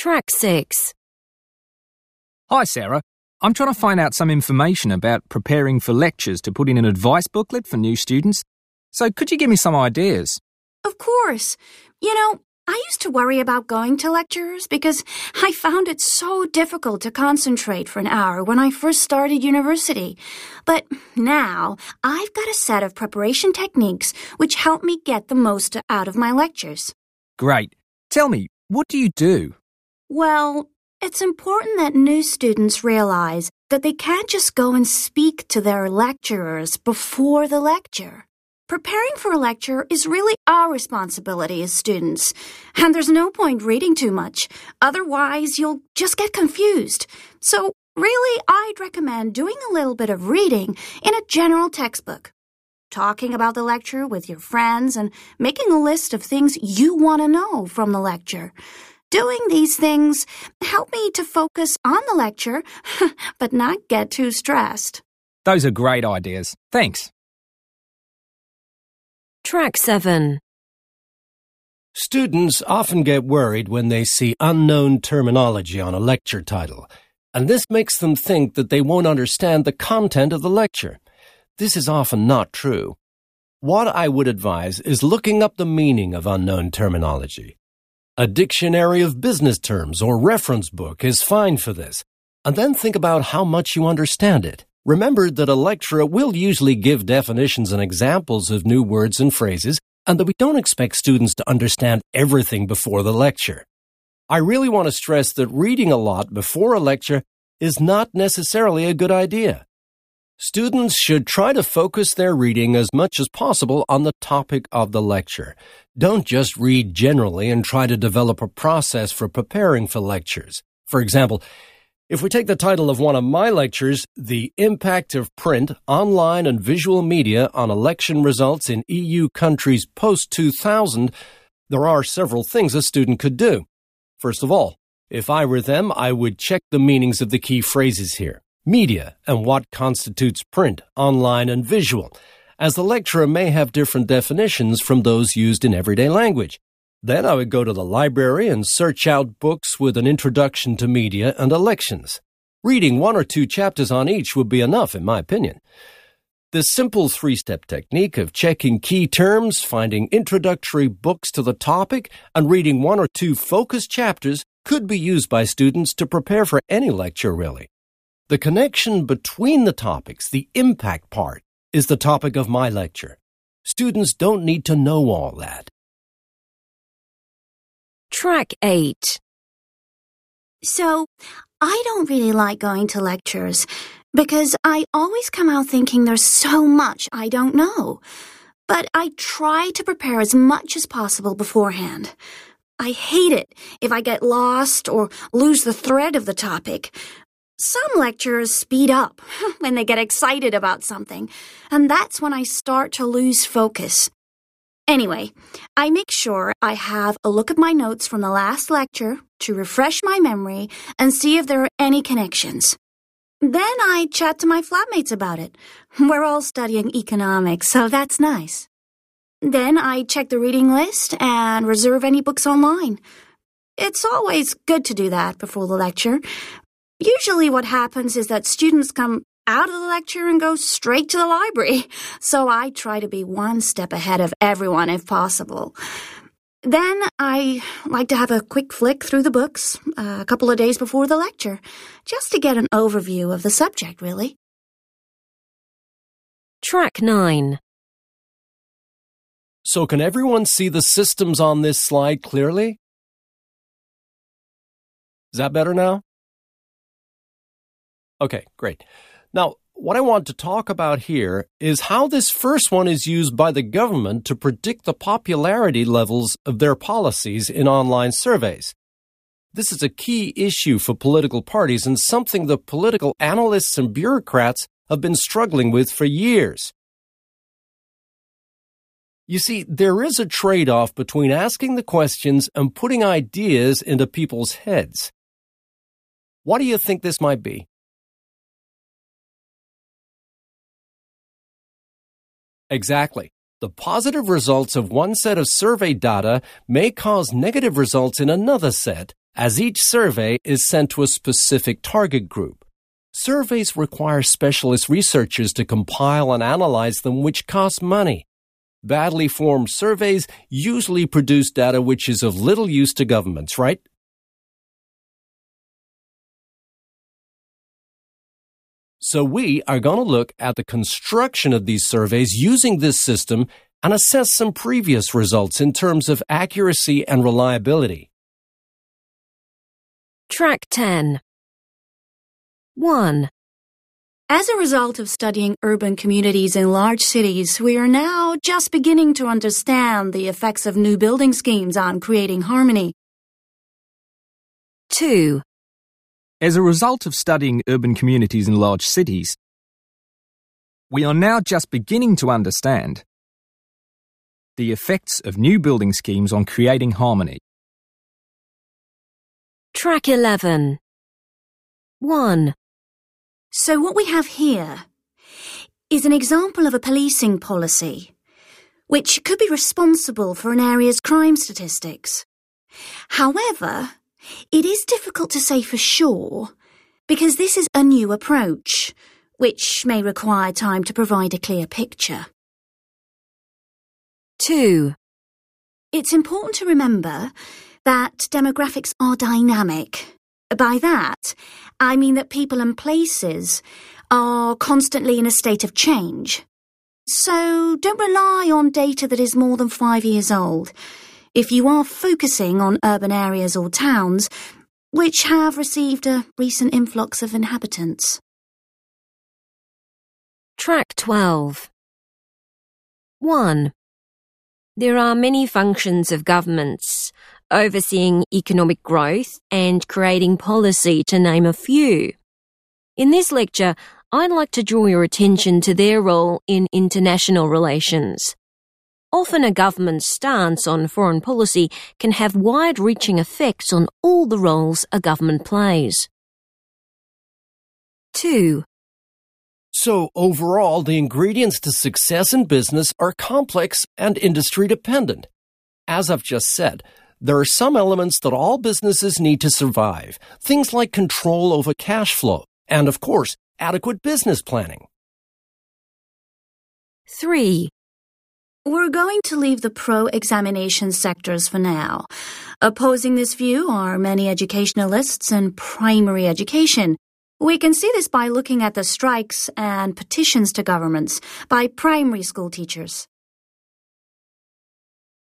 Track 6. Hi, Sarah. I'm trying to find out some information about preparing for lectures to put in an advice booklet for new students. So, could you give me some ideas? Of course. You know, I used to worry about going to lectures because I found it so difficult to concentrate for an hour when I first started university. But now I've got a set of preparation techniques which help me get the most out of my lectures. Great. Tell me, what do you do? Well, it's important that new students realize that they can't just go and speak to their lecturers before the lecture. Preparing for a lecture is really our responsibility as students, and there's no point reading too much. Otherwise, you'll just get confused. So, really, I'd recommend doing a little bit of reading in a general textbook. Talking about the lecture with your friends and making a list of things you want to know from the lecture. Doing these things help me to focus on the lecture, but not get too stressed. Those are great ideas. Thanks. Track 7. Students often get worried when they see unknown terminology on a lecture title, and this makes them think that they won't understand the content of the lecture. This is often not true. What I would advise is looking up the meaning of unknown terminology. A dictionary of business terms or reference book is fine for this, and then think about how much you understand it. Remember that a lecturer will usually give definitions and examples of new words and phrases, and that we don't expect students to understand everything before the lecture. I really want to stress that reading a lot before a lecture is not necessarily a good idea. Students should try to focus their reading as much as possible on the topic of the lecture. Don't just read generally and try to develop a process for preparing for lectures. For example, if we take the title of one of my lectures, The Impact of Print, Online and Visual Media on Election Results in EU Countries Post 2000, there are several things a student could do. First of all, if I were them, I would check the meanings of the key phrases here. Media and what constitutes print, online, and visual, as the lecturer may have different definitions from those used in everyday language. Then I would go to the library and search out books with an introduction to media and elections. Reading one or two chapters on each would be enough, in my opinion. This simple three step technique of checking key terms, finding introductory books to the topic, and reading one or two focus chapters could be used by students to prepare for any lecture, really. The connection between the topics, the impact part, is the topic of my lecture. Students don't need to know all that. Track 8. So, I don't really like going to lectures because I always come out thinking there's so much I don't know. But I try to prepare as much as possible beforehand. I hate it if I get lost or lose the thread of the topic. Some lecturers speed up when they get excited about something, and that's when I start to lose focus. Anyway, I make sure I have a look at my notes from the last lecture to refresh my memory and see if there are any connections. Then I chat to my flatmates about it. We're all studying economics, so that's nice. Then I check the reading list and reserve any books online. It's always good to do that before the lecture. Usually what happens is that students come out of the lecture and go straight to the library. So I try to be one step ahead of everyone if possible. Then I like to have a quick flick through the books uh, a couple of days before the lecture, just to get an overview of the subject, really. Track 9. So, can everyone see the systems on this slide clearly? Is that better now? Okay, great. Now, what I want to talk about here is how this first one is used by the government to predict the popularity levels of their policies in online surveys. This is a key issue for political parties and something the political analysts and bureaucrats have been struggling with for years. You see, there is a trade off between asking the questions and putting ideas into people's heads. What do you think this might be? Exactly. The positive results of one set of survey data may cause negative results in another set as each survey is sent to a specific target group. Surveys require specialist researchers to compile and analyze them, which costs money. Badly formed surveys usually produce data which is of little use to governments, right? So we are going to look at the construction of these surveys using this system and assess some previous results in terms of accuracy and reliability. Track 10. 1. As a result of studying urban communities in large cities, we are now just beginning to understand the effects of new building schemes on creating harmony. 2. As a result of studying urban communities in large cities, we are now just beginning to understand the effects of new building schemes on creating harmony. Track 11. 1. So what we have here is an example of a policing policy which could be responsible for an area's crime statistics. However, it is difficult to say for sure because this is a new approach which may require time to provide a clear picture. 2. It's important to remember that demographics are dynamic. By that, I mean that people and places are constantly in a state of change. So don't rely on data that is more than five years old. If you are focusing on urban areas or towns which have received a recent influx of inhabitants. Track 12. 1. There are many functions of governments, overseeing economic growth and creating policy to name a few. In this lecture, I'd like to draw your attention to their role in international relations. Often a government's stance on foreign policy can have wide-reaching effects on all the roles a government plays. 2. So overall, the ingredients to success in business are complex and industry dependent. As I've just said, there are some elements that all businesses need to survive. Things like control over cash flow and, of course, adequate business planning. 3. We're going to leave the pro-examination sectors for now. Opposing this view are many educationalists in primary education. We can see this by looking at the strikes and petitions to governments by primary school teachers.